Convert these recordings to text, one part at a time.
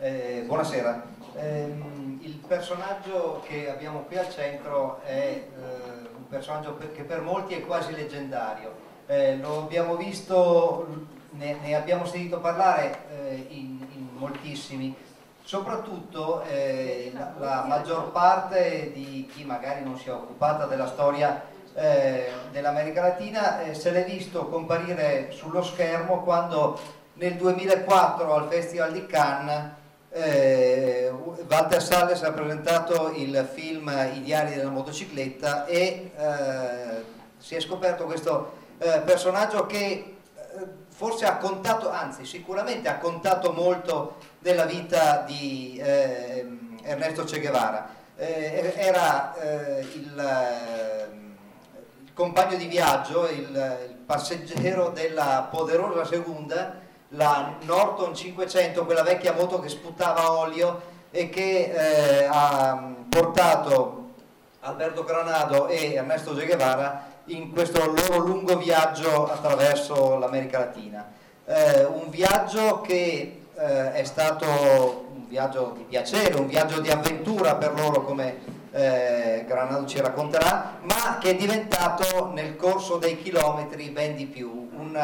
Eh, buonasera. Eh, il personaggio che abbiamo qui al centro è eh, un personaggio che per molti è quasi leggendario. Eh, lo abbiamo visto, ne, ne abbiamo sentito parlare eh, in, in, moltissimi. Soprattutto eh, la, la, maggior parte di chi magari non si è occupata della storia dell'America Latina se l'è visto comparire sullo schermo quando nel 2004 al Festival di Cannes eh, Walter Salles ha presentato il film I diari della motocicletta e eh, si è scoperto questo eh, personaggio che eh, forse ha contato, anzi sicuramente ha contato molto della vita di eh, Ernesto Che Guevara. Eh, era il, il, compagno di viaggio, il, il passeggero della poderosa seconda la Norton 500, quella vecchia moto che sputava olio e che eh, ha portato Alberto Granado e Ernesto Che Guevara in questo loro lungo viaggio attraverso l'America Latina. Eh, un viaggio che eh, è stato un viaggio di piacere, un viaggio di avventura per loro come eh, Granado ci racconterà, ma che è diventato nel corso dei chilometri ben di più. Un,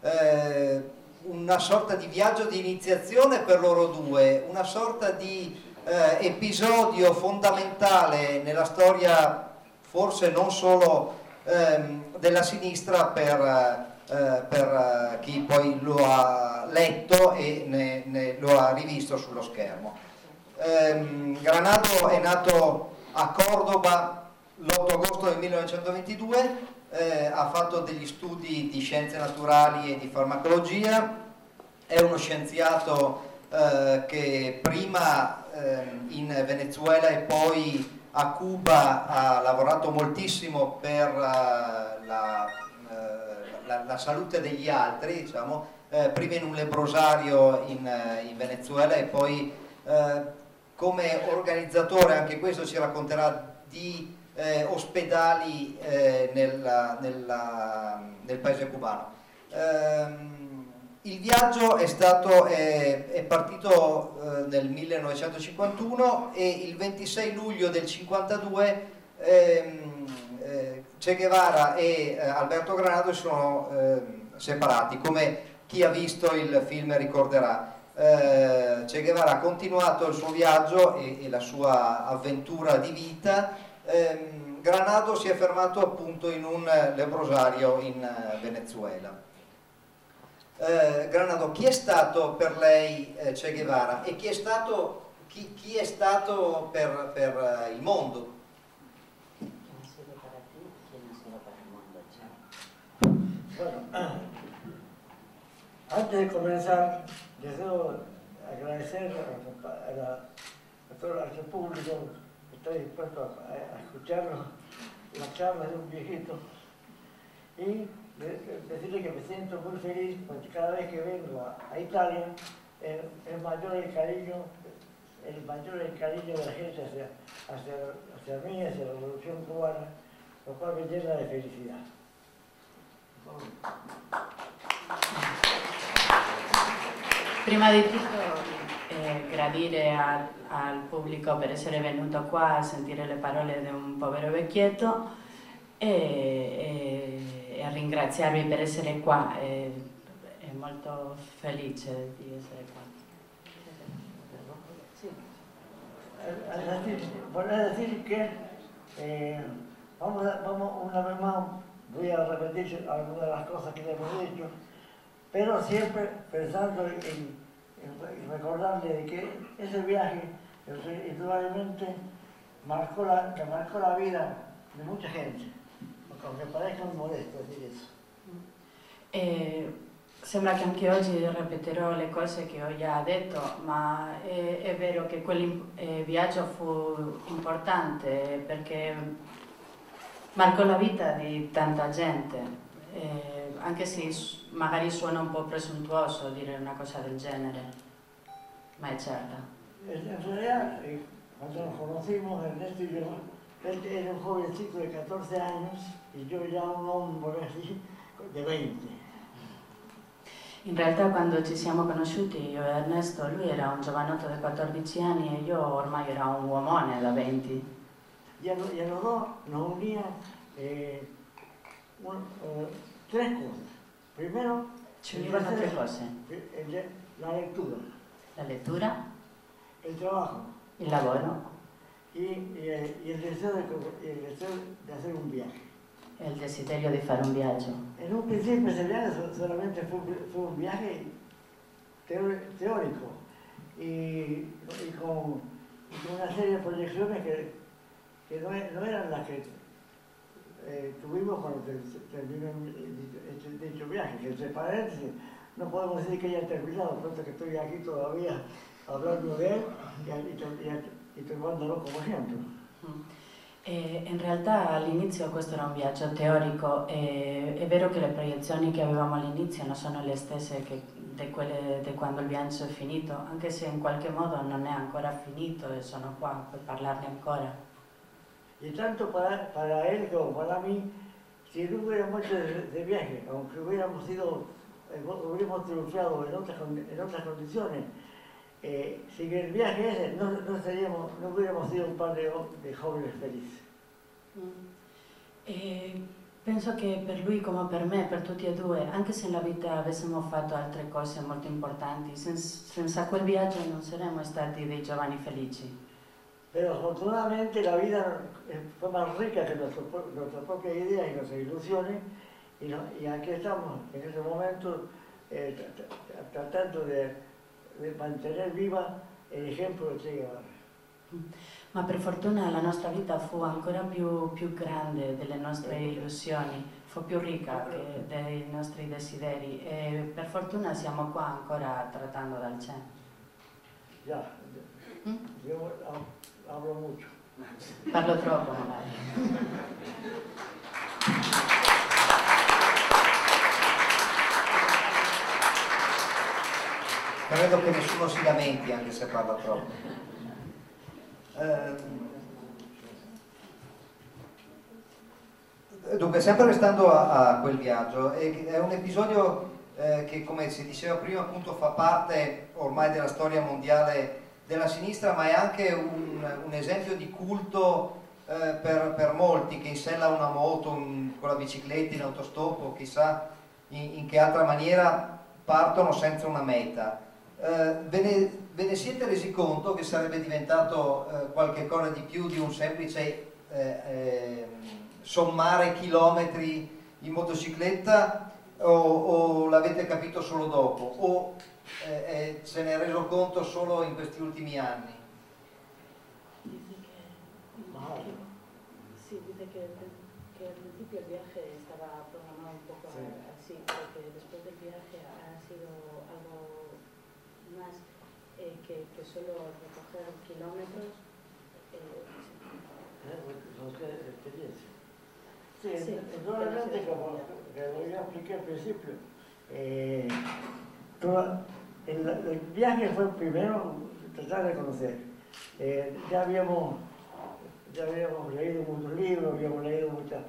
eh, una sorta di viaggio di iniziazione per loro due, una sorta di eh, episodio fondamentale nella storia forse non solo ehm, della sinistra per, eh, per eh, chi poi lo ha letto e ne, ne, lo ha rivisto sullo schermo. Ehm, Granado è nato a Cordoba l'8 agosto del 1922 eh, ha fatto degli studi di scienze naturali e di farmacologia, è uno scienziato eh, che prima eh, in Venezuela e poi a Cuba ha lavorato moltissimo per uh, la, uh, la, la, salute degli altri, diciamo, eh, prima in un lebrosario in, in Venezuela e poi come organizzatore, anche questo ci racconterà, di eh, ospedali eh, nella, nella, nel paese cubano. Ehm, il viaggio è, stato, è, è partito eh, nel 1951 e il 26 luglio del 1952 ehm, eh, Che Guevara e eh, Alberto Granado sono ehm, separati, come chi ha visto il film ricorderà. Eh, che Guevara ha continuato il suo viaggio e, e la sua avventura di vita ehm, Granado si è fermato appunto in un lebrosario in uh, Venezuela. Eh, Granado, chi è stato per lei eh, Che Guevara e chi è stato, chi, chi è stato per, per uh, il mondo? Bueno, antes de comenzar, deseo agradecer a, a, a público estoy dispuesto a, a escuchar la charla de un viejito y decirle que me siento muy feliz porque cada vez que vengo a, Italia es, mayor el cariño, el mayor el cariño de la gente hacia, hacia, hacia mí, hacia la revolución cubana, lo cual me llena de felicidad. Prima di tutto eh, gradire a, al pubblico per essere venuto qua a sentire le parole di un povero vecchietto e, e, e ringraziarvi per essere qua. E, è molto felice di essere qua. Vorrei dire che eh, vamos, vamos, una vez más, voy a repetir algunas de las cosas que le hemos dicho, pero siempre pensando en recordarle que ese viaje indudablemente marcó la, que marcó la vida de mucha gente, aunque parezca un modesto decir eso. Eh, sembra che anche oggi ripeterò le cose che ho già detto, ma è, è vero che quel eh, viaggio fu importante perché marcò la vita di tanta gente. Eh, anche se magari suona un po' presuntuoso dire una cosa del genere, ma è certa. En realidad, cuando nos conocimos, Ernesto y yo, él era un jovencito de 14 años y yo ya un hombre así de 20. In realtà quando ci siamo conosciuti io e Ernesto, lui era un giovanotto di 14 anni e io ormai era un uomone da 20. Y a, dos nos unía eh, un, eh, tres cosas. Primero, Ci univano tre cose, el de- la lectura, la lettura, el trabajo. Il lavoro y, y el, y el deseo de, el deseo de hacer un viaje. e il desiderio di fare un viaggio. En un principio ese viaje so- solamente fue, un- fue un viaje teórico. Y, y con, con una serie de proyecciones que, que no, e- no eran las que eh, tuvimos cuando te- terminó este dicho viaje, entre paréntesis no podemos decir que haya terminado, puesto que estoy aquí todavía hablando de él y, y, y- tomándolo como ejemplo. Mm. E in realtà all'inizio questo era un viaggio teorico e è vero che le proiezioni che avevamo all'inizio non sono le stesse di quelle di quando il viaggio è finito, anche se in qualche modo non è ancora finito e sono qua per parlarne ancora. Y tanto para, para él como para mí, si no hubiéramos hecho de, de viaje, aunque hubiéramos sido, eh, hubiéramos triunfado en otras, en otras condiciones, eh, sin el viaje ese no, no, seríamos, no hubiéramos sido un par de, de jóvenes felices. E penso che per lui come per me, per tutti e due, anche se nella vita avessimo fatto altre cose molto importanti, sen- senza quel viaggio non saremmo stati dei giovani felici. Pero afortunadamente la vida eh, fue más rica que nuestro pro- nuestra propia idea y nuestras ilusiones, y, no- y aquí estamos en ese momento eh, tra- tra- tratando de, de mantener viva el ejemplo de Che Guevara. Ma per fortuna la nostra vita fu ancora più, più grande delle nostre illusioni, fu più ricca che dei nostri desideri e per fortuna siamo qua ancora trattando dal cielo. Ya, Mm? Hablo mucho. Parlo troppo magari. Credo che nessuno si lamenti anche se parla troppo. Ehm, Dunque, sempre restando a, a quel viaggio, è, è un episodio eh, che, come si diceva prima, appunto fa parte ormai della storia mondiale della sinistra, ma è anche un, un esempio di culto eh, per, per molti che in sella a una moto, un- con la bicicletta, in autostop o chissà in, in che altra maniera partono senza una meta. Eh, ve, ne, ve ne siete resi conto che sarebbe diventato eh, qualche cosa di più di un semplice eh, eh, sommare chilometri in motocicletta o, o l'avete capito solo dopo o eh, eh, se ne è reso conto solo in questi ultimi anni? Sí, dice que, que al principio el viaje estaba programado un poco Sí. así, pero que después del viaje ha sido algo más eh, que, que solo recoger kilómetros. eh, Son experiencias. Sí, Sí, gracias. como que lo ya expliqué al principio, eh, toda- el, viaje fue primero tratar de conocer. Eh, ya, habíamos, ya habíamos leído muchos libros, habíamos leído muchas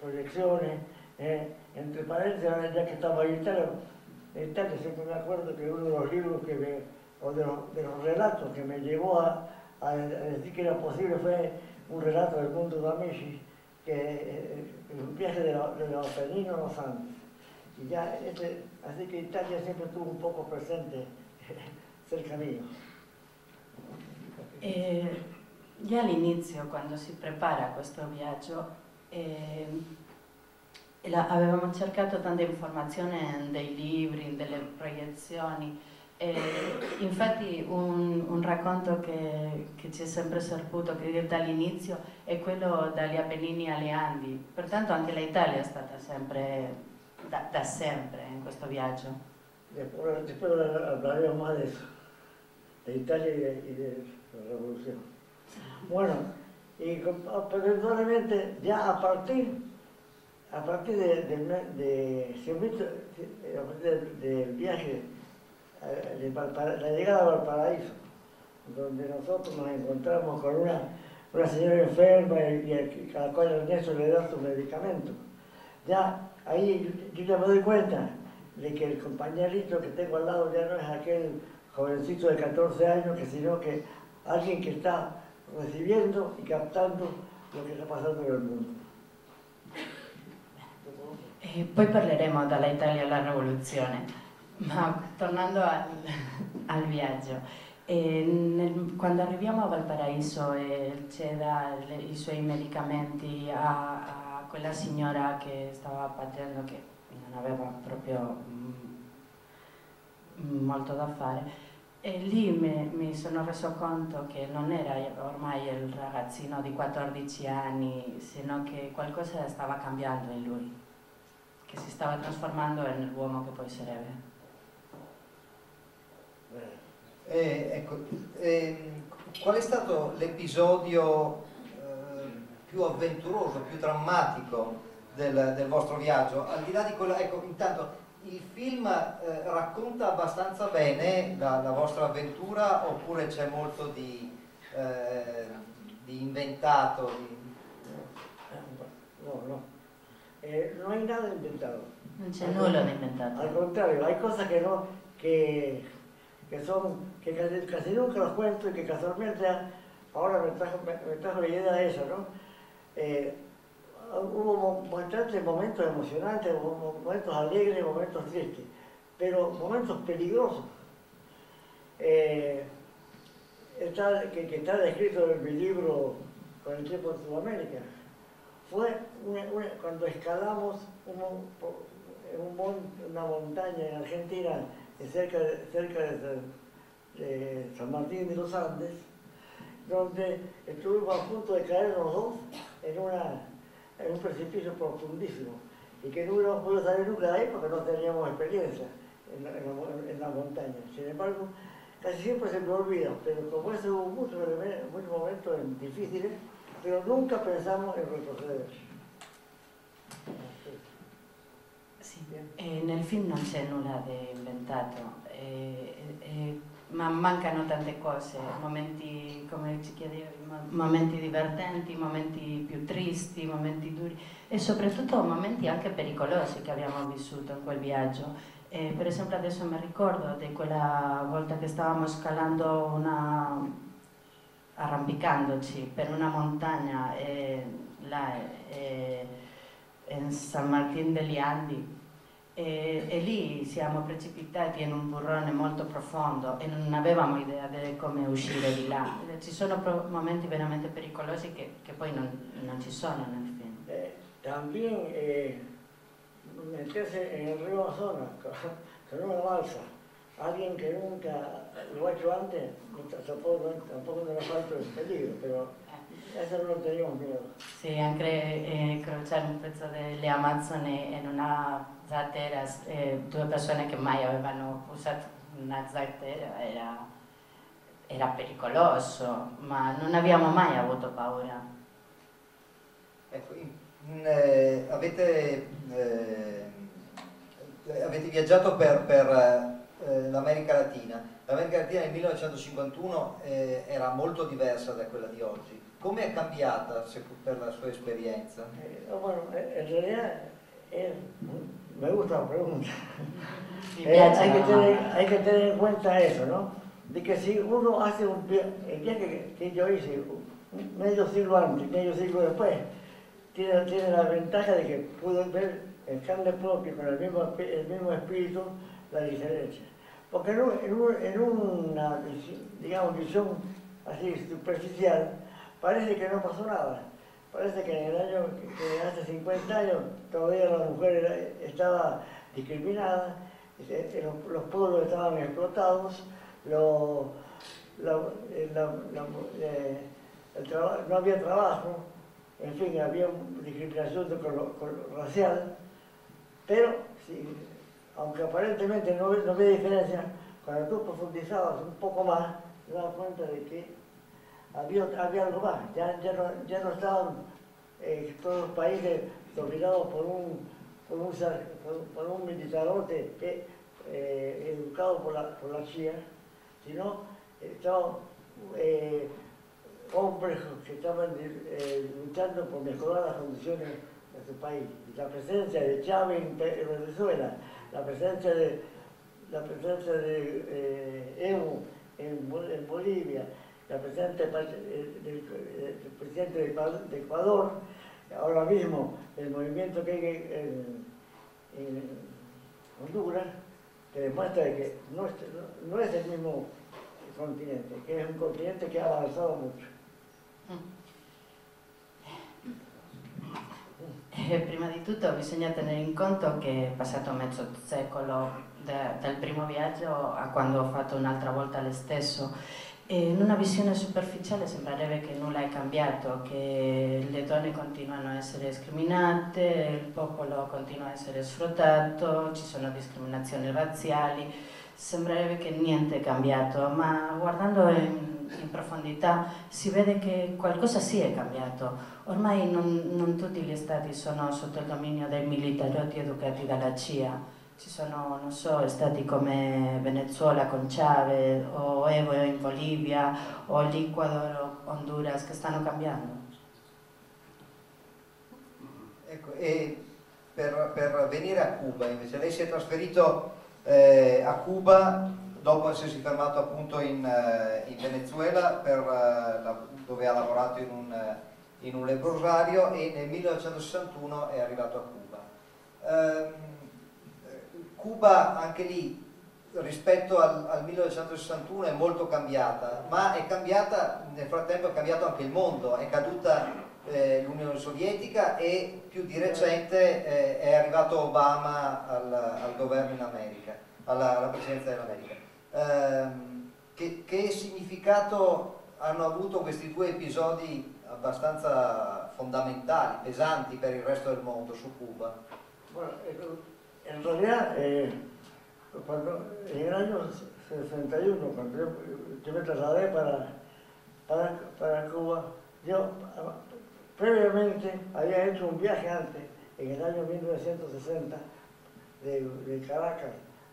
proyecciones. eh, entre paréntesis, ya que estaba en Italia, siempre me acuerdo que uno de los libros que me, o de los, relatos que me llevó a, decir que era posible fue un relato del mundo de Amici, que eh, un viaje de, los Apeninos a los Andes. Y ya, este, así que Italia siempre estuvo un poco presente cerca mío. E già all'inizio, quando si prepara questo viaggio, eh, la- avevamo cercato tante informazioni dei libri, delle proiezioni. E infatti un, un racconto che, che ci è sempre dire dall'inizio è quello dagli Appennini alle Andi. Pertanto anche l'Italia è stata sempre, da, da sempre in questo viaggio. Después, después hablaremos más de eso, de Italia y de, y la revolución. Bueno, y indudablemente ya a partir, a partir de, del viaje, eh, la llegada a Valparaíso, donde nosotros nos encontramos con una, una señora enferma y, y a la cual le da su medicamento. Ya ahí yo ya me doy cuenta de que el compañerito que tengo al lado ya no es aquel jovencito de 14 años, que sino que alguien che sta recibiendo e captando lo che sta passando nel mondo. E poi parleremo dall'Italia alla rivoluzione, ma tornando al, al viaggio, nel, quando arriviamo a Valparaiso e c'è da i suoi medicamenti a, quella signora che stava patendo, che non aveva proprio mm, molto da fare, e lì mi, mi, sono reso conto che non era ormai il ragazzino di 14 anni, sino che qualcosa stava cambiando in lui, che si stava trasformando nell'uomo che poi sarebbe. Eh, ecco, eh, qual è stato l'episodio più avventuroso, più drammatico del, del, vostro viaggio? Al di là di quello, ecco, intanto il film eh, racconta abbastanza bene la, la, vostra avventura oppure c'è molto di, eh, di inventato? Di... No, no. Eh, non hay nada inventato. Non c'è nulla di inventato. Al contrario, hay cose che, no, que, que, son, que casi, casi, nunca los cuento y que casualmente ahora me trajo, me, me trajo la idea de eso, ¿no? Eh, hubo bastantes momentos emocionantes, momentos alegres, momentos tristes, pero momentos peligrosos. Eh, está, que, está descrito en mi libro con el tiempo de Sudamérica. Fue cuando escalamos una montaña en Argentina, cerca, de San Martín de los Andes, donde estuvimos a punto de caer los dos en una en un precipicio profundísimo y que no hubiéramos podido salir nunca de ahí porque no teníamos experiencia en la, en la, montaña. Sin embargo, casi siempre se me olvida, pero como eso hubo muchos, muchos momentos difíciles, pero nunca pensamos en retroceder. Sì, eh, nel film non c'è nulla di inventato, eh, eh, ma mancano tante cose, momenti, come ci chiedevi, momenti divertenti, momenti più tristi, momenti duri e soprattutto momenti anche pericolosi che abbiamo vissuto in quel viaggio. Eh, per esempio adesso mi ricordo di quella volta che stavamo scalando una arrampicandoci per una montagna eh, là, eh, in San Martín degli Andi e, e, lì siamo precipitati in un burrone molto profondo e non avevamo idea di come uscire di là. Ci sono momenti veramente pericolosi che, che poi non, non, ci sono nel film. Eh, también eh, meterse en el río Amazonas con una balsa, alguien que nunca lo ha hecho antes, tampoco, tampoco non ha fatto il peligro, pero Sì, anche eh, crociare un pezzo delle Amazzoni in una zattera, eh, due persone che mai avevano usato una zattera, era, era pericoloso, ma non abbiamo mai avuto paura. Ecco, in, eh, avete, eh, avete, viaggiato per, per eh, l'America Latina. L'America Latina nel 1951 eh, era molto diversa da quella di oggi. Come è cambiata per la sua esperienza? Eh, bueno, in realtà me gusta la pregunta. Eh, hay, que tener, hay, que tener, en cuenta eso, ¿no? De que si uno hace un viaje, el viaje que, yo hice, medio siglo antes, medio siglo después, tiene, tiene la ventaja de que pude ver en carne propia, con el mismo, el mismo espíritu, la diferencia. Porque en, una, digamos, visión así superficial, parece que no pasó nada. Parece que en el año, que hace 50 años, todavía la mujer estaba discriminada, los, pueblos estaban explotados, no había trabajo, en fin, había discriminación racial, pero aunque aparentemente no, no había diferencia, cuando tú profundizabas un poco más, te das cuenta de que había, había algo más, ya, no, ya no estaban eh, todos los países dominados por un, por un, militarote eh, educado por la, por la CIA, sino estaban eh, hombres que estaban eh, luchando por mejorar las condiciones de su país. Y la presencia de Chávez en Venezuela, la presenza di, la presenza di eh, EU in, Bolivia, la presencia del, del, del presidente de Ecuador, ahora mismo el movimiento que en, en Honduras, que demuestra que no es, no es el mismo continente, che è un continente che ha avanzato molto. Eh, prima di tutto bisogna tenere in conto che è passato mezzo secolo da, dal primo viaggio a quando ho fatto un'altra volta lo stesso. E in una visione superficiale sembrerebbe che nulla è cambiato, che le donne continuano a essere discriminate, il popolo continua a essere sfruttato, ci sono discriminazioni razziali, sembrerebbe che niente è cambiato, ma guardando in, in profondità si vede che qualcosa sì è cambiato. Ormai non, non tutti gli stati sono sotto il dominio dei militarotti educati dalla CIA ci sono, non so, stati come Venezuela con Chavez o Evo in Bolivia o l'Ecuador o Honduras che stanno cambiando. Ecco, e per, per, venire a Cuba invece, lei si è trasferito eh, a Cuba dopo essersi fermato appunto in, eh, in Venezuela per, la, dove ha lavorato in un, in un lebbrosario e nel 1961 è arrivato a Cuba. Um, Cuba anche lì rispetto al, al, 1961 è molto cambiata, ma è cambiata, nel frattempo è cambiato anche il mondo, è caduta eh, l'Unione Sovietica e più di recente eh, è arrivato Obama al, al, governo in America, alla, alla presidenza dell'America. Eh, che, che significato hanno avuto questi due episodi abbastanza fondamentali, pesanti per il resto del mondo su Cuba? Bueno, en realidad, eh, cuando, en el año 61, cuando yo, yo me trasladé para, para, Cuba, yo previamente había hecho un viaje antes, en el año 1960, de, de Caracas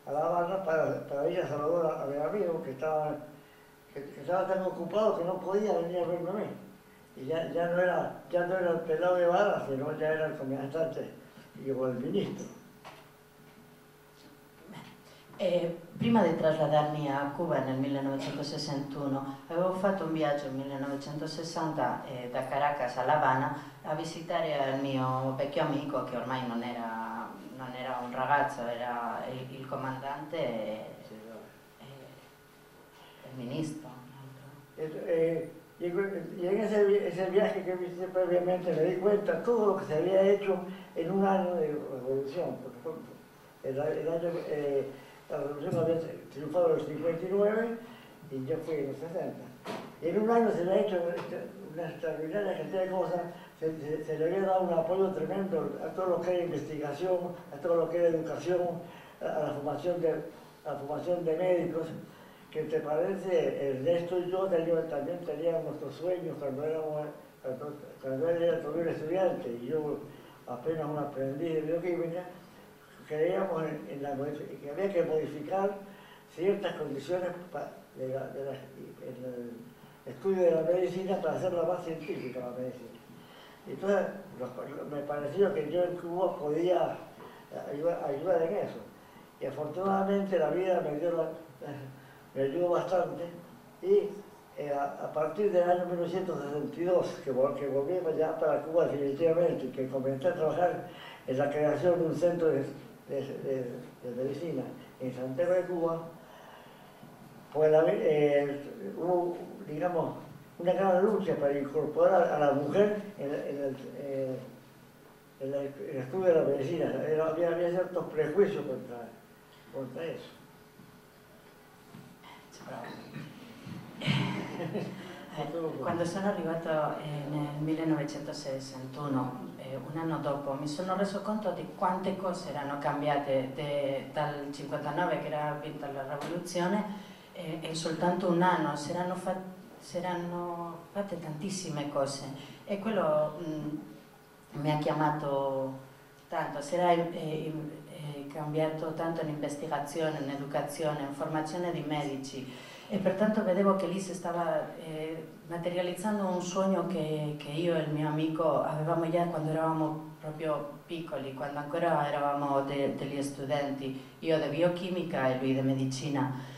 a La Habana para, para ir a saludar a, a amigos que estaban, que, que estaban tan ocupados que no podía venir a verme a mí. Y ya, ya, no era, ya no era el pelado de bala, sino ya era el comandante y el ministro. E prima di trasladarmi a Cuba nel 1961 avevo fatto un viaggio nel 1960 eh, da Caracas a La Habana a visitare il mio vecchio amico che ormai non era, non era un ragazzo, era il, il comandante e, e, il ministro. Eh, y, en ese, ese, viaje que visité previamente me di cuenta todo lo que se había hecho en un año de revolución. El, el año, eh, la revolución había triunfado en los 59 y yo fui en los 60. Y en un año se le ha hecho una extraordinaria cantidad de cosas, se, le había dado un apoyo tremendo a todo lo que era investigación, a todo lo que era educación, a, la formación de, la formación de médicos, que te parece, Ernesto y yo también teníamos nuestros sueños cuando éramos, cuando, cuando él era todavía estudiante y yo apenas un aprendiz de bioquímica, creíamos en, la, que había que modificar ciertas condiciones la, en el estudio de la medicina para hacerla más científica la medicina. Entonces me pareció que yo en Cuba podía ayudar, ayudar en eso. Y afortunadamente la vida me, dio la, me ayudó bastante y eh, a, partir del año 1962, que, que volví ya para Cuba definitivamente, que comencé a trabajar en la creación de un centro de de, medicina en Santiago de Cuba, pues eh, hubo, digamos, una gran lucha para incorporar a la mujer en, el, eh, el, estudio de la medicina. había, había, ciertos prejuicios contra, contra eso. Quando sono arrivato nel 1961 eh, un anno dopo mi sono reso conto di quante cose erano cambiate de, dal 59 che era vinta la rivoluzione eh, e soltanto un anno si erano, fat, si erano, fatte tantissime cose. E quello mh, mm, mi ha chiamato tanto, era eh, eh, cambiato tanto in investigazione, in educazione, in formazione di medici. E pertanto vedevo che lì si stava eh, materializzando un sogno che, che, io e il mio amico avevamo già quando eravamo proprio piccoli, quando ancora eravamo de, degli studenti, io di biochimica e lui di medicina.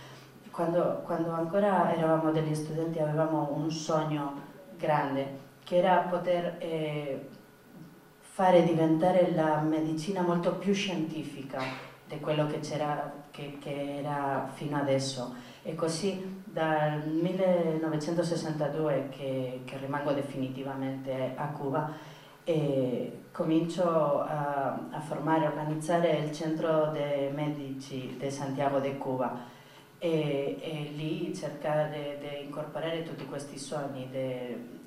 Quando, quando ancora eravamo degli studenti avevamo un sogno grande che era poter eh, fare diventare la medicina molto più scientifica di quello che, che, che era fino adesso. E così dal 1962 che, che rimango definitivamente a Cuba e comincio a, a formare, a organizzare il centro dei medici di Santiago de Cuba e, e lì cercare di incorporare tutti questi sogni, di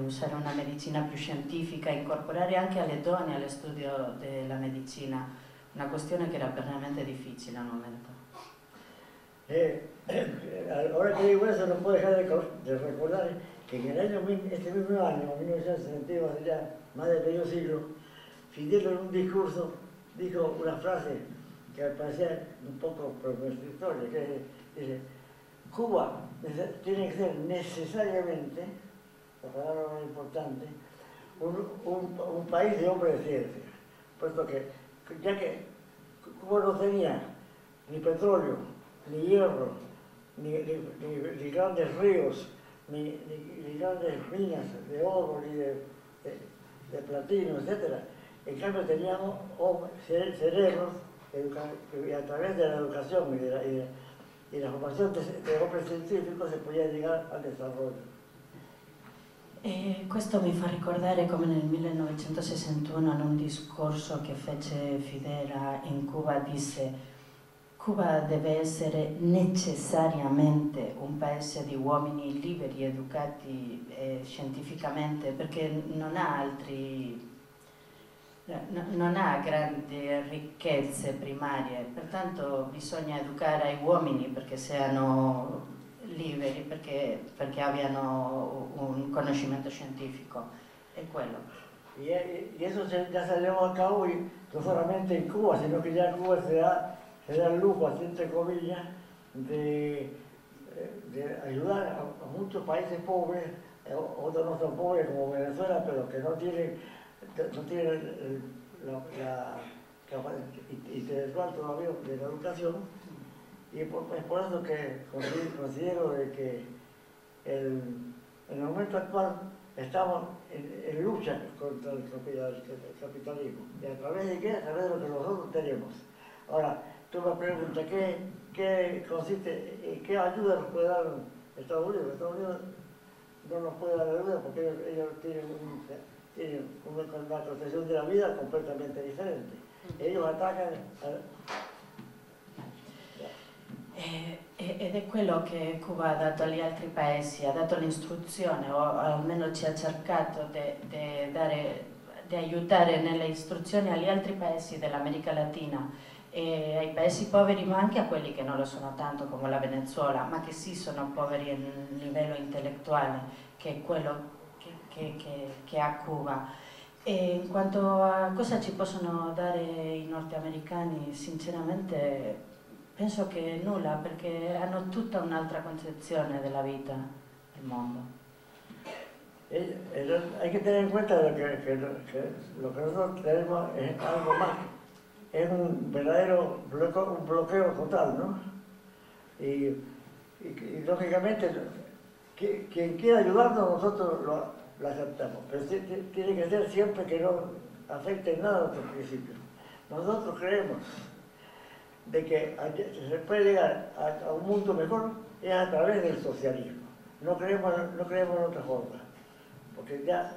usare una medicina più scientifica, incorporare anche alle donne allo studio della medicina, una questione che era veramente difficile al momento. Eh, eh, ahora que digo eso, no puedo dejar de, de, recordar que en el año, este mismo año, 1962, hace ya más de medio siglo, Fidel en un discurso dijo una frase que me parecía un poco historia, que dice, Cuba tiene que ser necesariamente, la palabra más importante, un, un, un país de hombres de ciencia, puesto que ya que Cuba no tenía ni petróleo, ni hierro, ni grandes ríos, ni, grandes minas de oro, ni de, de, de platino, etc. En cambio teníamos cerebros y a través de la educación y de la, y de, y la formación de, de hombres científicos se podía llegar al desarrollo. E questo mi fa ricordare come nel 1961 in un discorso che fece Fidera in Cuba disse Cuba deve essere necessariamente un paese di uomini liberi, educati eh, scientificamente, perché non ha altri non ha grandi ricchezze primarie, pertanto bisogna educare ai uomini perché siano liberi, perché, perché abbiano un conoscimento scientifico, è quello. Eso ya se llevó a cabo y no solamente en Cuba, sino ya en Cuba se da se da el lujo, entre comillas, a, muchos países pobres, eh, otros no son pobres como Venezuela, pero que no tienen, no tienen la, la capacidad intelectual todavía de la educación. Y por, es por eso que considero de que el, en el momento actual estamos en, lucha contra el capitalismo. ¿Y a través de qué? A través de lo que nosotros tenemos. Ahora, tú me preguntas qué, qué consiste, y qué ayuda nos puede dar Estados Unidos. Estados Unidos no nos puede dar ayuda porque ellos, tienen, tienen una, concepción de la vida completamente diferente. Ellos atacan eh, ed è quello che Cuba ha dato agli altri paesi, ha dato l'istruzione o almeno ci ha cercato di aiutare nelle istruzioni agli altri paesi dell'America Latina e ai paesi poveri ma anche a quelli che non lo sono tanto come la Venezuela ma che sì sono poveri a livello intellettuale che è quello che, che, che, ha Cuba e in quanto a cosa ci possono dare i nordamericani sinceramente penso che nulla perché hanno tutta un'altra concezione della vita del mondo eh, eh, hay que tener en cuenta que, que, que lo que nosotros tenemos es algo más es un verdadero bloqueo, un bloqueo total, ¿no? Y, y, y lógicamente, quien quiera ayudarnos, nosotros lo, lo aceptamos, pero tiene que ser siempre que no afecte nada a nuestros principios. Nosotros creemos de que se puede llegar a, un mundo mejor es a través del socialismo. No creemos, no creemos en otra forma. Porque ya,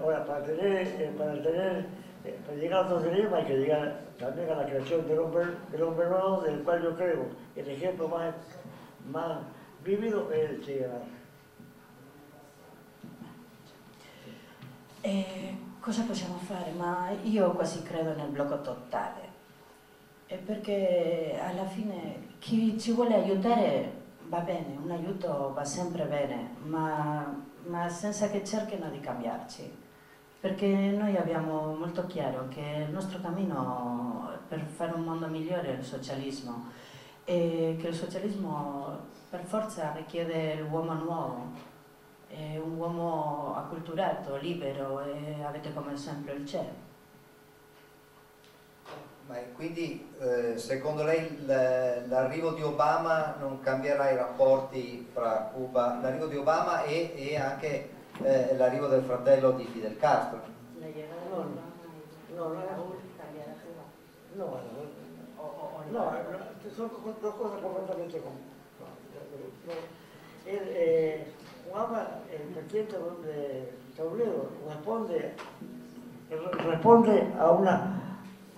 ahora, para tener, eh, para tener eh, para llegar al socialismo hay que llegar también a la creación del hombre, del hombre nuevo, del cual yo creo el ejemplo más, más vivido es el Che Eh, cosa possiamo fare? Ma io quasi credo nel blocco totale, e perché alla fine chi ci vuole aiutare va bene, un aiuto va sempre bene, ma, ma senza che cerchino di cambiarci. Perché noi abbiamo molto chiaro che il nostro cammino per fare un mondo migliore è il socialismo. E che il socialismo per forza richiede l'uomo nuovo, un uomo acculturato, libero e avete come esempio il CE. Ma quindi eh, secondo lei l'arrivo di Obama non cambierà i rapporti fra Cuba, l'arrivo di Obama e, e anche eh, l'arrivo del fratello di Fidel Castro? No, no, no, no, no, sono dos cosas completamente eh, Obama, el presidente de Unidos, responde, responde a una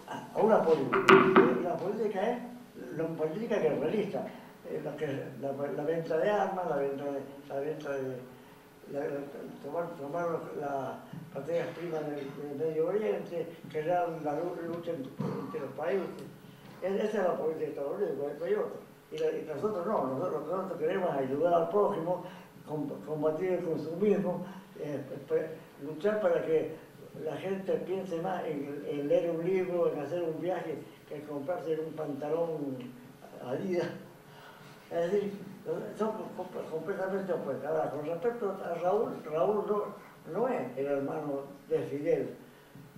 a una política. La política es la política guerrerista, eh, la, que, la, la, venta de armas, la venta de, la venta de la, tomar, tomar las materias primas del, Medio Oriente, crear la lucha entre, los países. Esa es la política de Estados Unidos, y, y, nosotros no, nosotros, nosotros queremos ayudar al prójimo, combatir el consumismo, eh, luchar para que la gente piense más en, leer un libro, en hacer un viaje, que en comprarse un pantalón Adidas. Es decir, son completamente opuestos. Ahora, con respecto a Raúl, Raúl no, es el hermano de Fidel,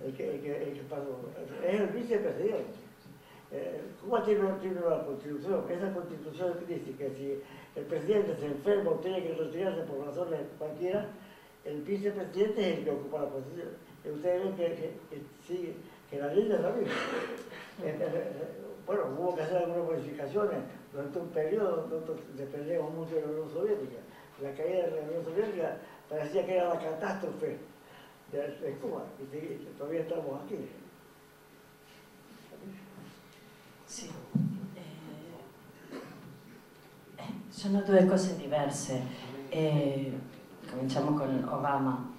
el que, pasó, es el vicepresidente. Eh, Cuba tiene, tiene, una constitución, esa constitución dice que si el presidente se enferma o tiene que retirarse por razones cualquiera, el vicepresidente es el que ocupa la posición y ustedes ven que, que, que la ley es la misma. Eh, eh, eh, bueno, hubo que hacer algunas modificaciones durante un periodo, nosotros dependíamos mucho de la Unión Soviética. La caída de la Unión Soviética parecía que era la catástrofe de, Cuba, y todavía estamos aquí. Eh, sono due cose diverse. Eh, cominciamo con Obama.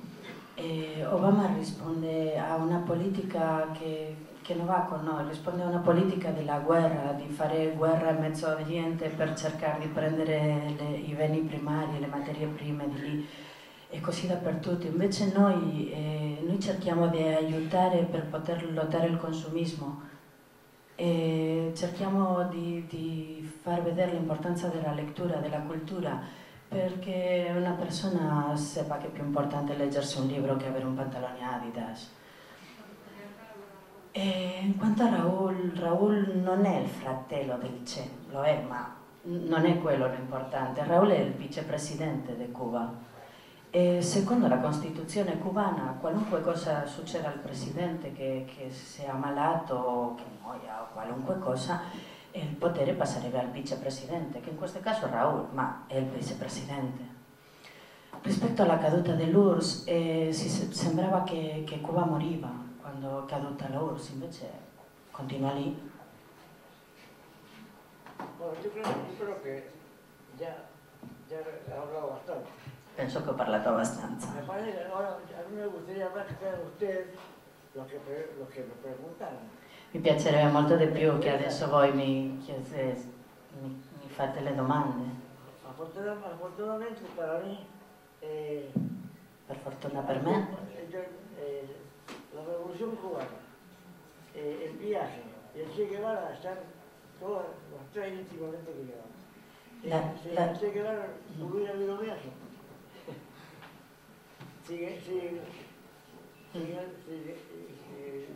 Eh, Obama risponde a una politica che, che, non va con noi, risponde a una politica della guerra, di fare guerra in mezzo Oriente per cercare di prendere le, i beni primari, le materie prime di lì e così dappertutto. Invece noi, eh, noi cerchiamo di aiutare per poter lottare il consumismo. E cerchiamo di, di far vedere l'importanza della lettura, della cultura perché una persona sepa che è più importante leggersi un libro che avere un pantalone Adidas. E in quanto a Raul, Raul non è il fratello del Che, lo è, ma non è quello l'importante. Raul è il vicepresidente di Cuba. E secondo la Costituzione cubana, qualunque cosa succeda al presidente, che, che sia malato o che muoia o qualunque cosa, il potere passerebbe al vicepresidente, che in questo caso è Raul, ma è il vicepresidente. Rispetto alla caduta dell'URSS, eh, sembrava che, che, Cuba moriva quando è caduta l'URSS, invece continua lì. Bueno, yo creo, yo creo que ya, ya he hablado bastante. Penso che ho parlato abbastanza. Ahora a mí me gustaría que sean ustedes los que, me preguntaran. Mi piacerebbe molto di più che adesso voi mi, chiedete, mi, mi fate le domande. Afortunadamente per me, eh, per fortuna per me, eh, la rivoluzione cubana, eh, il viaggio e il Che Guevara están todos los tres íntimamente ligados. La, si la, Che Guevara hubiera habido viaje, si, si, si, si,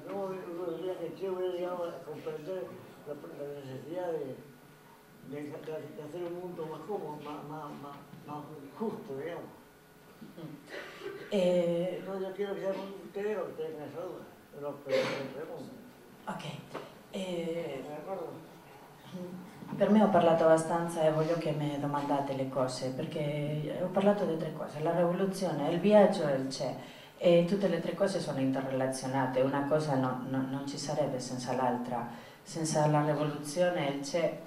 no tendría que hubiera llegado a comprender la, la necesidad de, de, de, hacer un mundo más cómodo, más, más, más, más justo, digamos. Eh, no, yo quiero que sean ustedes los que tengan esa duda, los que preguntan. Ok. Eh, per me ho parlato abbastanza e voglio che mi domandate le cose, perché ho parlato di tre cose, la rivoluzione, il viaggio e il c'è. E tutte le tre cose sono interrelazionate, una cosa no, no, non ci sarebbe senza l'altra, senza la rivoluzione il c'è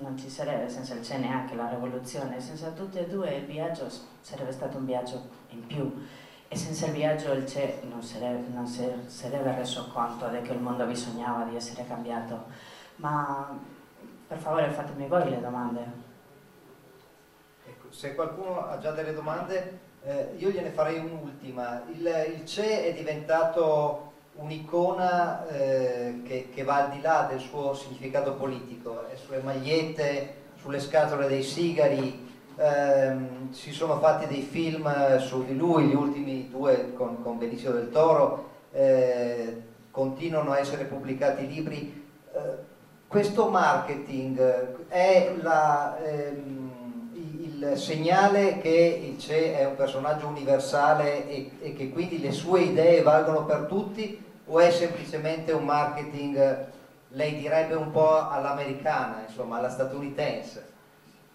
non ci sarebbe, senza il c'è neanche la rivoluzione, senza tutte e due il viaggio sarebbe stato un viaggio in più e senza il viaggio il c'è non, sarebbe, non si sarebbe reso conto che il mondo bisognava di essere cambiato. Ma per favore fatemi voi le domande. Ecco, se qualcuno ha già delle domande eh, io gliene farei un'ultima. Il, il, CE è diventato un'icona eh, che, che, va al di là del suo significato politico, è sulle magliette, sulle scatole dei sigari, ehm, si sono fatti dei film su di lui, gli ultimi due con, con Benicio del Toro, eh, continuano a essere pubblicati libri. Eh, questo marketing è la, ehm, il segnale che il CE è un personaggio universale e, e che quindi le sue idee valgono per tutti o è semplicemente un marketing, lei direbbe un po' all'americana, insomma, alla statunitense?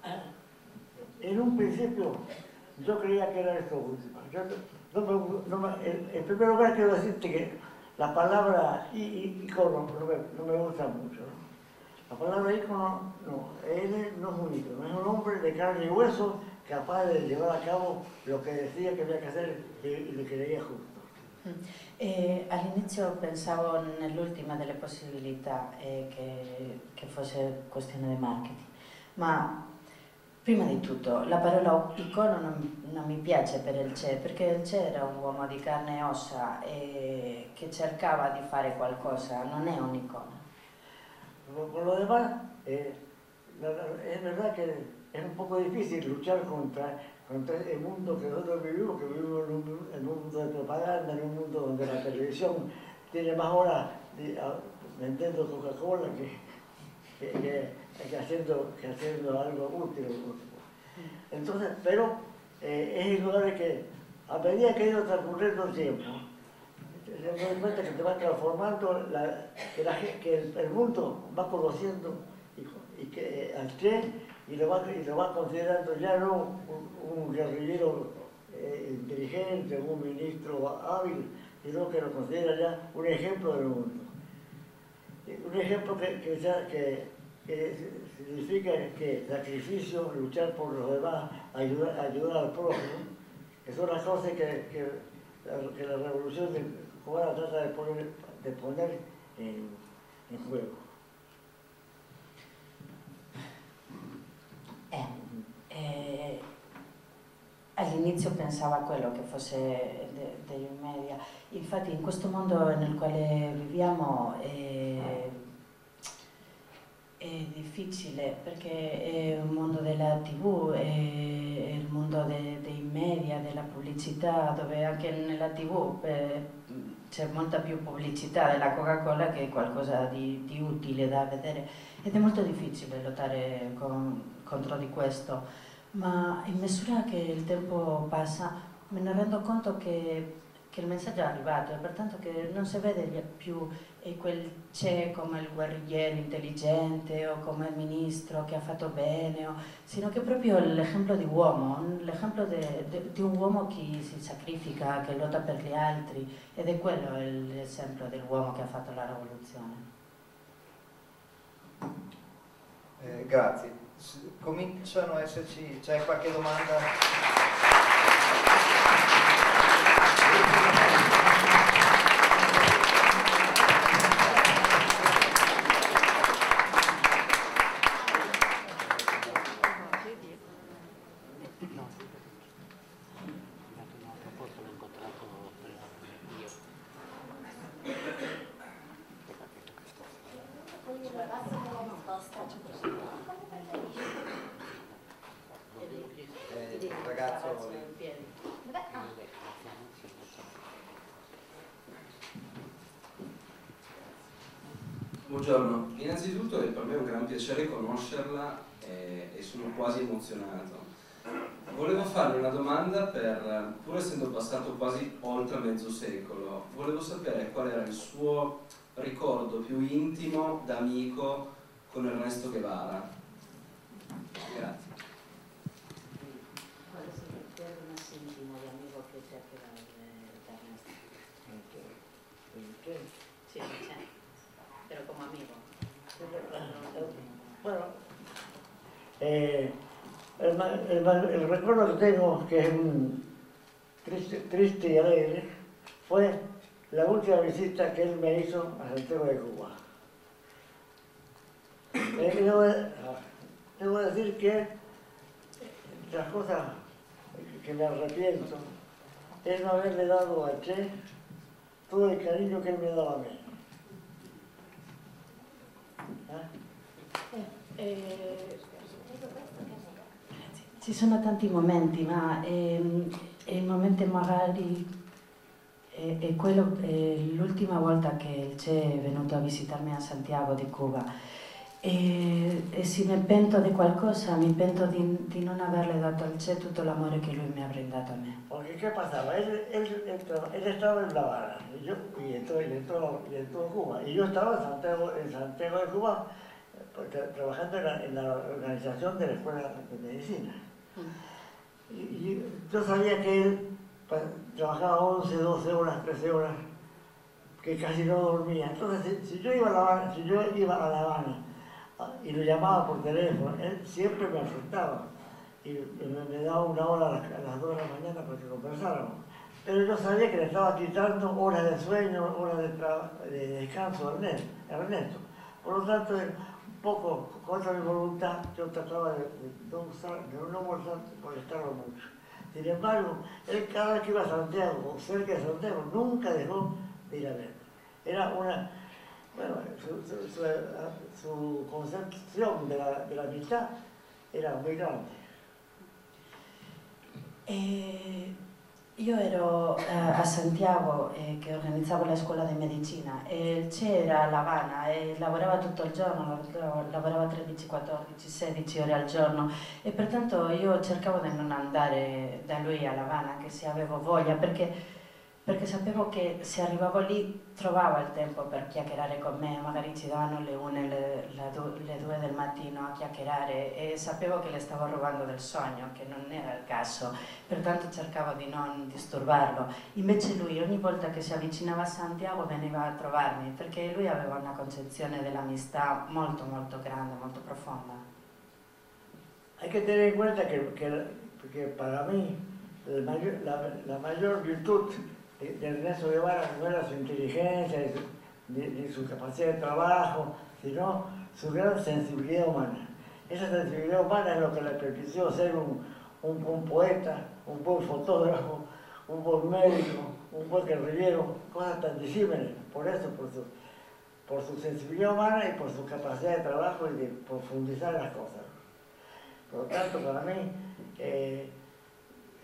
Eh, in un principio yo creía que era esto último. Yo no no en, en, primer lugar quiero decirte que la palabra icono no me, no gusta mucho. ¿no? La palabra icono no, él no es un icono, es un hombre de carne y hueso capaz de llevar a cabo lo che decía che había que hacer y lo que creía justo. E all'inizio pensavo nell'ultima delle possibilità eh, che, che, fosse questione di marketing, ma prima di tutto la parola icono non, non mi piace per il CE, perché il CE era un uomo di carne e ossa e che cercava di fare qualcosa, non è Con lo demás, eh, es verdad que es un poco difícil luchar contra contra el mundo que nosotros vivimos, que vivimos en un, mundo de propaganda, en un mundo donde la televisión tiene más horas de, a, vendiendo Coca-Cola que, que, haciendo, que haciendo algo útil. Entonces, pero eh, es indudable que a medida que ha ido transcurriendo el tiempo, que te va transformando, que, el, mundo va conociendo y, que eh, al Che y lo va, y lo va considerando ya no un, guerrillero eh, inteligente, un ministro hábil, sino que lo considera ya un ejemplo del mundo. Un ejemplo que, que, que, significa que sacrificio, luchar por los demás, ayudar, ayudar al prójimo, que son las cosas que, que, la, que la revolución cubana trata de poner, de poner en, en juego. Eh, all'inizio pensava a quello che fosse de, media. Infatti in questo mondo nel quale viviamo è, è difficile perché è un mondo della tv, è, il mondo de, dei media, della pubblicità, dove anche nella tv eh, c'è molta più pubblicità della Coca-Cola che qualcosa di, di utile da vedere. Ed è molto difficile lottare con, contro di questo. Ma in misura che il tempo passa me ne rendo conto che, che il messaggio è arrivato e pertanto che non si vede più quel c'è come il guerrigliero intelligente o come il ministro che ha fatto bene, o, sino che proprio l'esempio di uomo, l'esempio di un uomo che si sacrifica, che lotta per gli altri ed è quello l'esempio dell'uomo che ha fatto la rivoluzione. Eh, grazie cominciano a esserci, c'è qualche domanda? Piacere conoscerla e, e sono quasi emozionato. Volevo farle una domanda per, pur essendo passato quasi oltre mezzo secolo, volevo sapere qual era il suo ricordo più intimo da amico con Ernesto Guevara. Grazie. Qual Bueno, eh, el, recuerdo que tengo, que es triste, triste y alegre, fue la última visita que él me hizo a Santiago de Cuba. Eh, debo, debo, decir que las cosas que me arrepiento es no haberle dado a Che todo el cariño que él me daba a mí. Eh, eh, ci sono tanti momenti, ma ehm, il momento magari è, è, quello, è l'ultima volta che il CE è venuto a visitarmi a Santiago di Cuba. E, e, se mi pento di qualcosa, mi pento di, di, non averle dato al CE tutto l'amore che lui mi ha brindato a me. Perché che passava? Él, él, él, stava in La Habana y, yo, y, en Cuba. Y yo estaba en Santiago, en Santiago de Cuba trabajando en la, en la organización de la Escuela de Medicina. Y, y yo sabía que él trabajaba 11, 12 horas, 13 horas, que casi no dormía. Entonces, si, si yo iba a La Habana, si yo iba a La Habana y lo llamaba por teléfono, él siempre me aceptaba y me, me daba una hora a las, a las 2 de la mañana para que conversáramos. Pero yo sabía que le estaba quitando horas de sueño, horas de, de descanso a Ernesto. Por lo tanto, poco, contra mi voluntad, yo trataba de, de, no, usar, de no molestarlo mucho. Sin embargo, él cada vez que iba a Santiago, o cerca de Santiago, nunca dejó de ir a verme. Era una, bueno, su, su concepción de la, de la amistad era muy grande. Eh, Io ero eh, a Santiago eh, che organizzavo la scuola di medicina e c'era a Lavana e lavorava tutto il giorno, lavorava 13, 14, 16 ore al giorno. E pertanto io cercavo di non andare da lui a Lavana anche se avevo voglia perché perché sapevo che se arrivavo lì trovavo il tempo per chiacchierare con me, magari ci davano le une, le, le due del mattino a chiacchierare e sapevo che le stavo rubando del sogno, che non era il caso, pertanto cercavo di non disturbarlo. Invece lui ogni volta che si avvicinava a Santiago veniva a trovarmi, perché lui aveva una concezione dell'amistà molto molto grande, molto profonda. Hay que tener en cuenta que, que, que para mí la mayor, la, la mayor virtud de Ernesto Guevara no era su inteligencia ni su, capacidad de trabajo, sino su gran sensibilidad humana. Esa sensibilidad humana es lo que le permitió ser un, un, poeta, un buen fotógrafo, un buen médico, un buen guerrillero, cosas tan disímiles. Por eso, por su, por su sensibilidad humana y por su capacidad de trabajo y de profundizar las cosas. Por lo tanto, para mí, eh,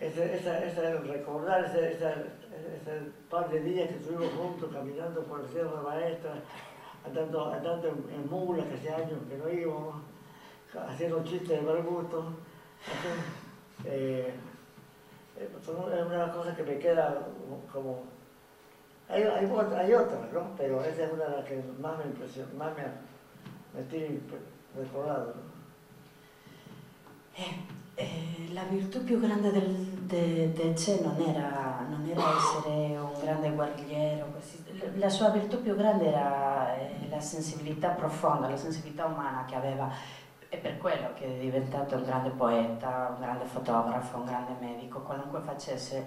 ese, esa, recordar esa, ese par de días que estuvimos juntos caminando por la Sierra Maestra, andando, andando en, mulas, que hace años que no íbamos, haciendo chistes de mal gusto. Eh, eh, es una cosas que me queda como... Hay, hay, otras, ¿no? Pero esa es una de las que más me impresiona, más me, me tiene recordado. ¿no? Eh, eh, la virtù più grande del, de, de Che non era, non era, essere un grande guerrigliero, così. la sua virtù più grande era eh, la sensibilità profonda, la sensibilità umana che aveva. È per quello che è diventato un grande poeta, un grande fotografo, un grande medico, qualunque facesse,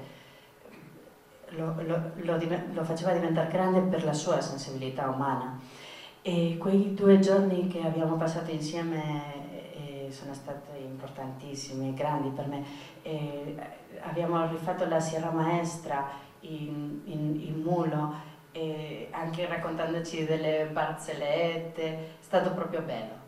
lo, lo, lo, lo faceva diventare grande per la sua sensibilità umana. E quei due giorni che abbiamo passato insieme sono state importantissime, grandi per me. Eh, abbiamo rifatto la Sierra Maestra in, in, in mulo, eh, anche raccontandoci delle barzellette, è stato proprio bello.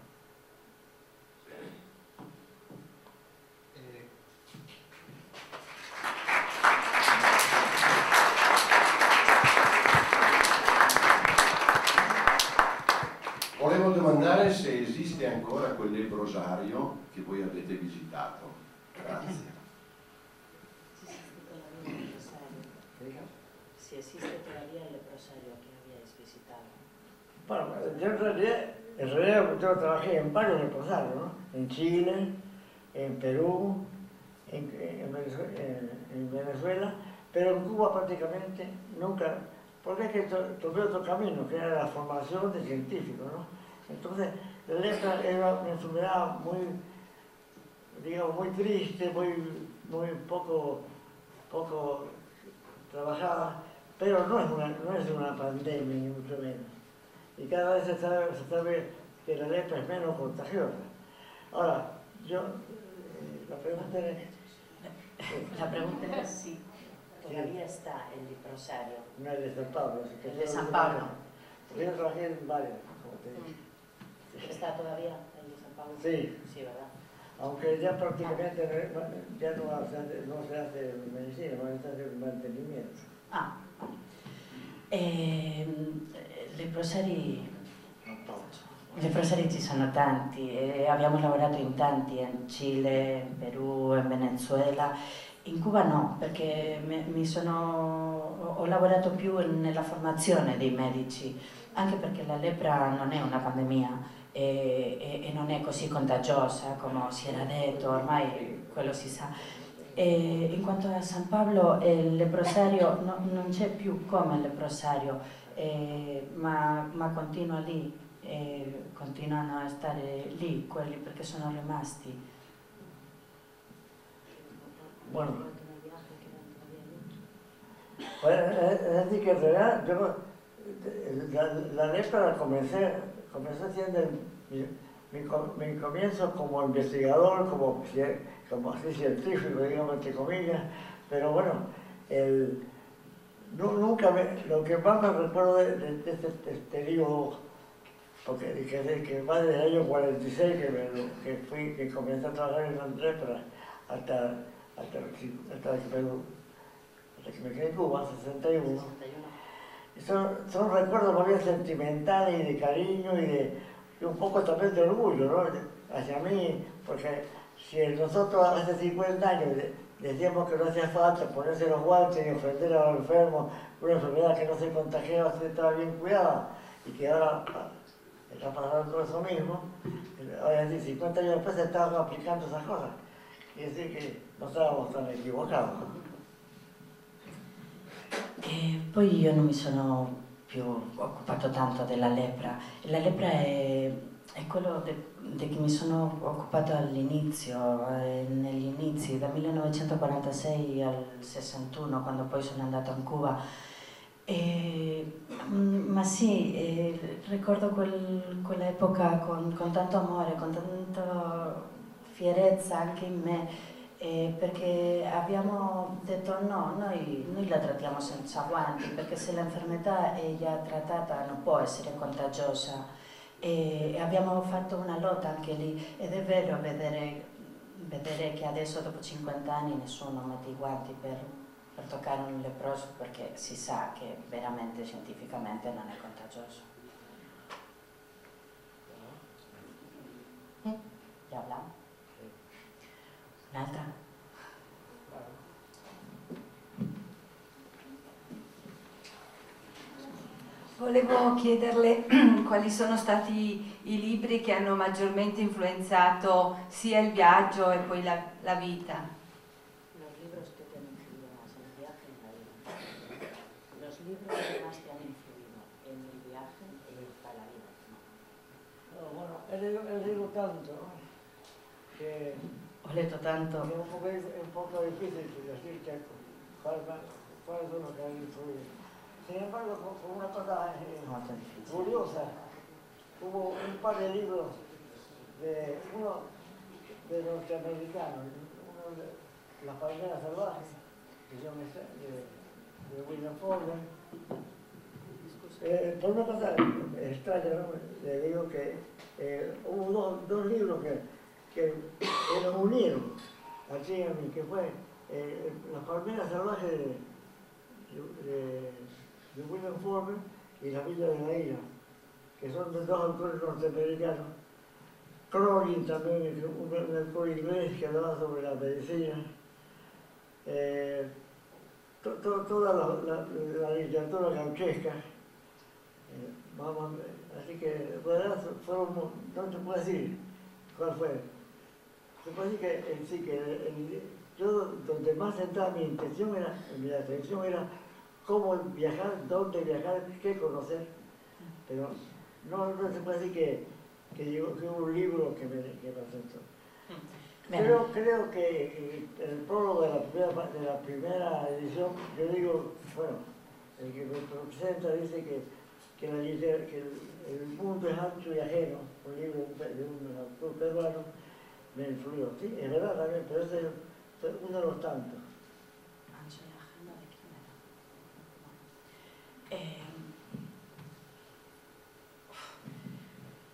Esiste ancora quel lebrosario che voi avete visitato. Grazie. Si esiste todavía el leprosario que habíais visitado. Bueno, yo en realidad, en realidad yo trabajé en varios leprosarios, ¿no? En Chile, en Perú, en, en, Venezuela, en, Venezuela, pero en Cuba prácticamente nunca porque es que tomé otro camino, que era la formación de científico, ¿no? Entonces, la lepra era una enfermedad muy, digamos, muy triste, muy, muy poco, poco trabajada, pero no es, una, no es una pandemia, ni mucho menos. Y cada vez se sabe, se sabe que la lepra es menos contagiosa. Ahora, yo, eh, la pregunta es... La pregunta es si Todavía está el leprosario. No es de San Pablo. El de San Pablo. Yo trabajé en varios, como te dije. ¿Está todavía el de San Pablo? Sí. Sí, ¿verdad? Aunque ya prácticamente no- ya no, no se hace medicina, no se hace mantenimiento. Ah, eh, leprosari, leprosari ci sono tanti, e abbiamo lavorato in tanti, in Cile, in Perù, in Venezuela. In Cuba no, perché me- mi sono, ho lavorato più nella formazione dei medici, anche perché la lepra non è una pandemia e, e- e non è così contagiosa come si era detto, ormai quello si sa. E in quanto a San Paolo, eh, il leprosario no- non c'è più come il leprosario, eh, ma, ma continua lì, eh, continuano a stare lì quelli perché sono rimasti. Bueno, pues, es es decir que eh, la, la lepra la comencé, comencé siendo mi, mi mi comienzo como investigador, como, como así científico, digamos, entre comillas, pero bueno, el, nu- nunca me, lo que más me recuerdo de, de- este, este libro, porque que, va desde el año 46 que, me- que, fui, que comencé a trabajar en la lepra hasta, hasta, hasta que me, hasta que me quedé en Cuba, 61. Y son, recuerdos más bien sentimentales y de cariño y de y un poco también de orgullo, ¿no? Hacia mí, porque si nosotros hace 50 años de- decíamos que no hacía falta ponerse los guantes y ofender a los enfermos una enfermedad que no se contagiaba, se estaba bien cuidada, y que ahora ah, está pasando eso mismo, ahora decir, 50 años después se estaban aplicando esas cosas. Quiere decir que no estábamos tan equivocados. E poi io non mi sono più occupato tanto della lepra. La lepra è, è quello di cui mi sono occupato all'inizio, negli inizi, dal 1946 al 61, quando poi sono andata in Cuba. E, mm, ma sì, ricordo quel- quell'epoca con, con tanto amore, con tanta fierezza anche in me. Eh, perché abbiamo detto no, noi, noi la trattiamo senza guanti, perché se l'infermità è già trattata non può essere contagiosa. E, abbiamo fatto una lotta anche lì ed è vero vedere, vedere che adesso dopo 50 anni nessuno mette i guanti per, per toccare un leproso perché si sa che veramente scientificamente non è contagioso. Mm? ¿Ya hablamos? Un'altra? Volevo chiederle quali sono stati i libri che hanno maggiormente influenzato sia il viaggio e poi la, la vita. Los libros que te han influido más te han influido en el viaje y para la vida. No, bueno, he leído, he leído tanto ¿no? que Ho letto tanto. es un poco, es un poco difícil decir que cuáles cuáles son los que han influido. Sin embargo, con, una cosa eh, curiosa, hubo un par de libros de uno de norteamericanos, uno de Las palmeras salvajes, que ese- de, de William Faulkner. Eh, por una cosa extraña, ¿no? le digo que eh, hubo dos, dos libros que, que nos unieron allí a mí, que fue eh, Las palmeras salvajes de, de- de William Faulkner y La Villa de la Ira, que son de dos autores norteamericanos. Crowley también, que un, autor inglés que hablaba sobre la medicina. Eh, to- to- toda la, la- la literatura gauchesca. Eh, así que realidad fueron, no se puede decir cuál fue. Se puede decir que, en sí, que el- el- yo donde más centraba mi intención era, mi atención era cómo viajar, dónde viajar, qué conocer. Pero no, no se puede decir que, que, llegó- que hubo un libro que me, que me asentó. Creo, creo que eh, el prólogo de la, primera, de la primera edición, yo digo, bueno, el que me presenta dice que, que, la liter- que el, el mundo es ancho y ajeno, un libro de un autor peruano, nei fluioti e aveva la ripresa del 1,80. Eh,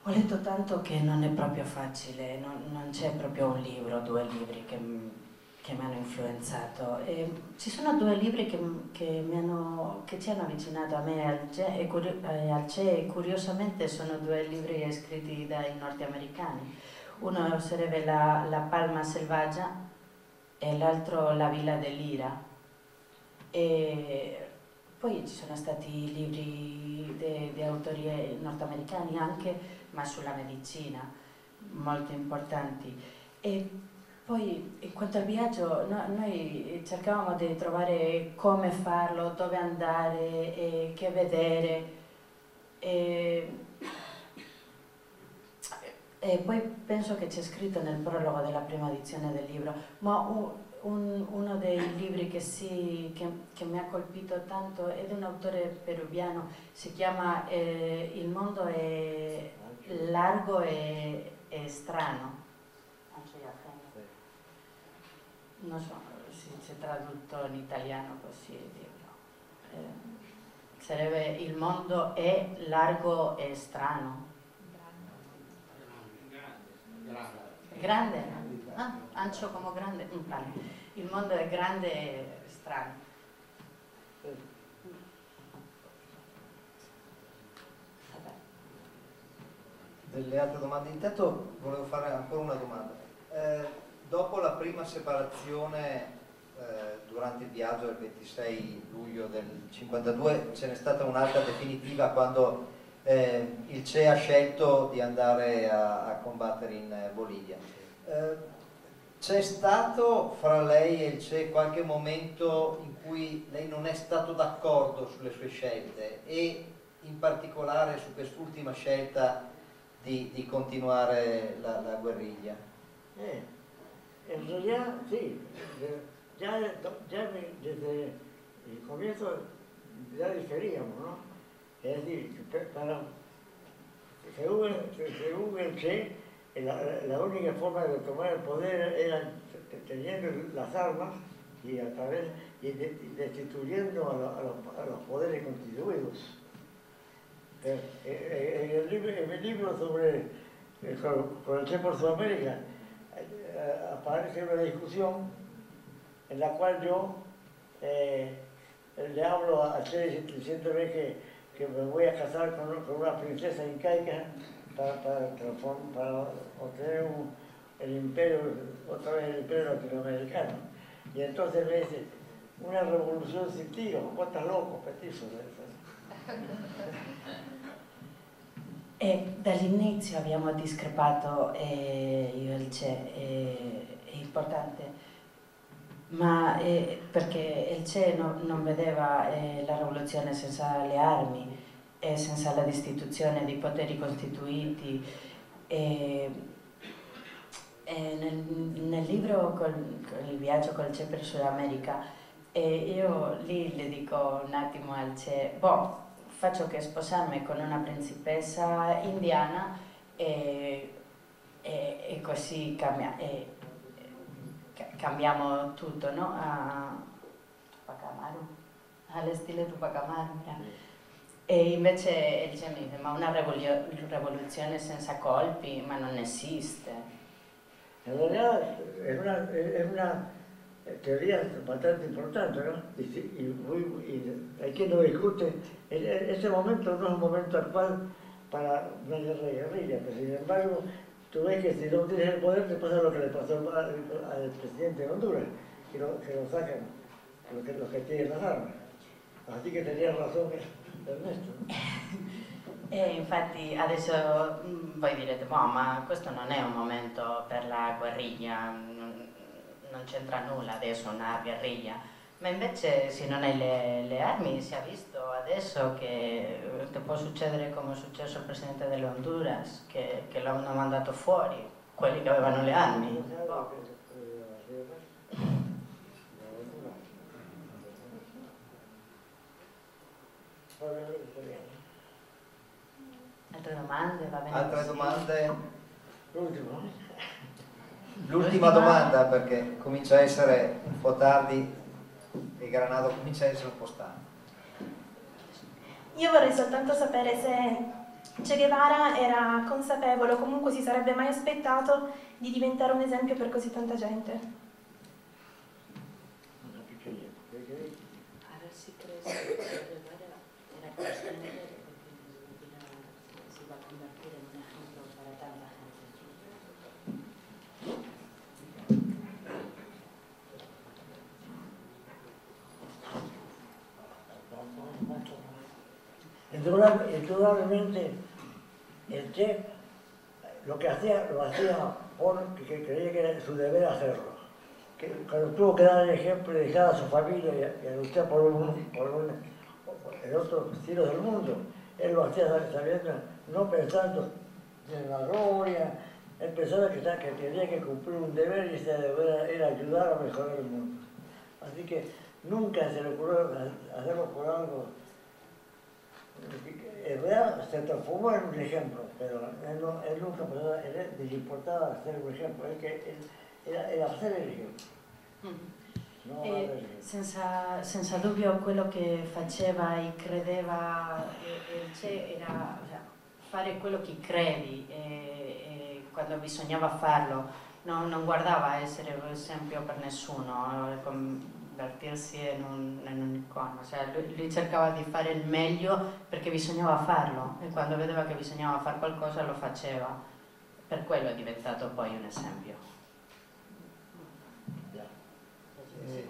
ho letto tanto che non è proprio facile, non, non c'è proprio un libro, due libri che, che mi hanno influenzato. E ci sono due libri che, che, hanno, che, ci hanno avvicinato a me al CE e, curio, eh, al CE, e curiosamente sono due libri scritti dai nordamericani. Uno sarebbe La, la Palma Selvaggia e l'altro La Villa dell'Ira. Poi ci sono stati libri di autori nordamericani anche ma sulla medicina, molto importanti. E poi, in quanto al viaggio, no, noi cercavamo di trovare come farlo, dove andare, e che vedere. E, e poi penso che c'è scritto nel prologo della prima edizione del libro, ma un, un, uno dei libri che, sì, che, che, mi ha colpito tanto è di un autore peruviano, si chiama eh, Il mondo è largo e, e strano. Non so se c'è tradotto in italiano così il libro. Eh, sarebbe il mondo è largo e strano. Grande. Ah, ancio come grande? Il mondo è grande e strano. delle altre domande. Intanto volevo fare ancora una domanda. Eh, dopo la prima separazione eh, durante il viaggio del 26 luglio del 52 ce n'è stata un'altra definitiva quando eh, il CE ha scelto di andare a, a combattere in eh, Bolivia. Eh, c'è stato fra lei e il CE qualche momento in cui lei non è stato d'accordo sulle sue scelte e in particolare su quest'ultima scelta di, di continuare la, la guerriglia? Eh, en realidad sí, ya, ya desde el comienzo ya diferíamos, ¿no? Es decir, para, según, según el Che, la, la, única forma de tomar el poder era teniendo las armas y a través y destituyendo a, los, a los poderes constituidos. Eh, eh, en, el libro, en, mi libro sobre con, el Che por Sudamérica eh, aparece una discusión en la cual yo le hablo a Che diciéndole que, que me voy a casar con, con una princesa incaica para, para, para obtener el imperio, otra vez el imperio latinoamericano. Y entonces me dice, una revolución sin tiros, ¿cómo estás loco, petizo? E dall'inizio abbiamo discrepato eh, io e il CE, eh, è importante, ma eh, perché il CE no, non vedeva eh, la rivoluzione senza le armi e senza la destituzione dei poteri costituiti. E, e nel, nel, libro col, Il viaggio col CE per Sud America, io lì le dico un attimo al CE, boh, faccio che sposarmi con una principessa indiana e, e, e così cambia, e, cambiamo tutto, no? A Tupac Amaru, allo stile Tupac Amaru. E invece dice, ma una rivoluzione senza colpi, ma non esiste. In realtà è una, è una teoría bastante importante, ¿no? Hay quien lo discute. Ese momento no es un momento actual para una guerra guerrilla, pero sin embargo, tú ves que si no tienes el poder, te pasa lo que le pasó al, al presidente de Honduras, que lo, que lo sacan los que, los que tienen las armas. Así que tenías razón Ernesto. E infatti adesso voi direte, boh, ma questo non è un momento per la guerriglia, non c'entra nulla adesso una guerriglia, ma invece se non hai le, le armi si è visto adesso che ti può succedere come è successo al presidente delle Honduras, che, che lo hanno mandato fuori, quelli che avevano le armi. Altre domande? Va bene Altre domande? L'ultima domanda perché comincia a essere un po' tardi e Granado comincia a essere un po' stanco. Io vorrei soltanto sapere se Che Guevara era consapevole o comunque si sarebbe mai aspettato di diventare un esempio per così tanta gente. Indudable- Indudablemente, el Che lo que hacía, lo hacía porque que creía que era su deber hacerlo. Que cuando tuvo que dar el ejemplo y dejar a su familia y a, luchar por, un, por un, el otro cielo del mundo, él lo hacía sabiendo, no pensando en la gloria, él pensaba que, que tenía que cumplir un deber y ese deber era ayudar a mejorar el mundo. Así que nunca se le ocurrió hacerlo por algo en realidad se transformó en un ejemplo, pero él, no, él nunca pensaba, él le importaba hacer un ejemplo, es que él, era, era hacer el ejemplo. No dar el E ejemplo. senza, senza dubbio quello che faceva e credeva eh, il Che era cioè, fare quello che credi e, e quando bisognava farlo no- non guardava a essere un esempio per nessuno, convertirsi in un, in un icono, cioè, lui, lui cercava di fare il meglio perché bisognava farlo e quando vedeva che bisognava fare qualcosa lo faceva, per quello è diventato poi un esempio. Eh,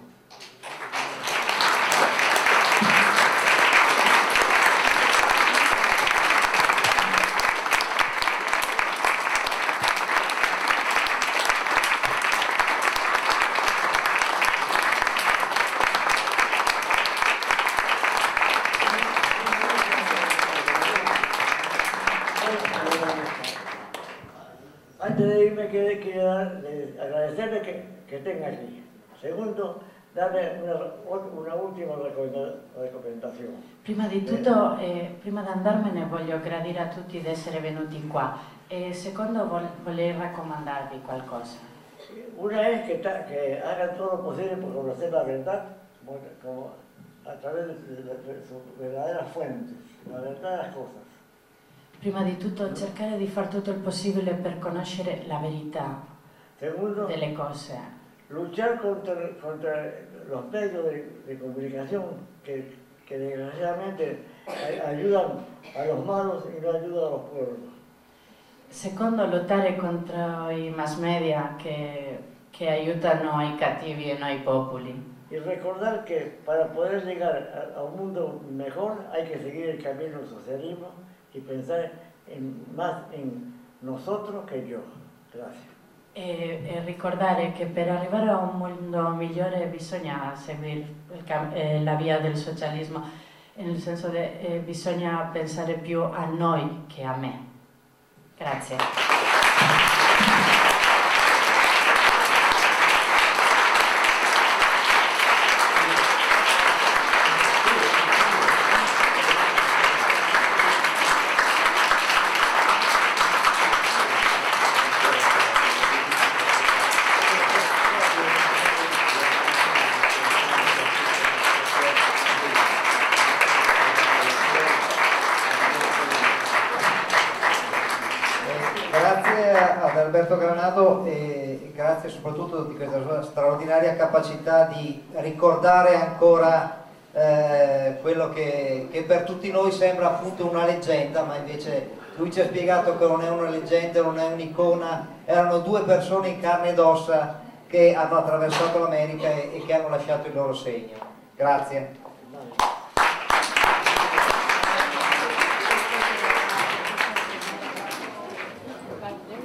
Antes de irme, quiero, quiero dar- de- agradecerle que, que tenga aquí. Segundo, darle una, una última recomenda- recomendación. Prima di tutto, eh, prima di andarmene voglio gradire a tutti di essere venuti qua e secondo vol- volevo raccomandarvi qualcosa. Una que, ta- que hagan todo lo posible por conocer la verdad como, como a través de, de- de sus verdaderas fuentes, las verdaderas cosas. Prima di tutto cercare di fare tutto il possibile per conoscere la verità Segundo, delle cose. Luchar contra, contra los medios de, de comunicación que, que desgraciadamente ay- ayudan a los malos y no ayudan a los pueblos. Secondo, lottare contro i mass media che, che aiutano i cattivi e noi popoli. Y recordar que para poder llegar a, a un mundo mejor hay que seguir el camino del socialismo y pensar en, más en nosotros que yo. Gracias. E, e ricordare che per arrivare a un mondo migliore bisogna seguire eh, la via del socialismo, nel senso che bisogna pensare più a noi che a me. Grazie. Capacità di ricordare ancora eh, quello che, che per tutti noi sembra appunto una leggenda, ma invece lui ci ha spiegato che non è una leggenda, non è un'icona, erano due persone in carne ed ossa che hanno attraversato l'America e, e che hanno lasciato il loro segno. Grazie.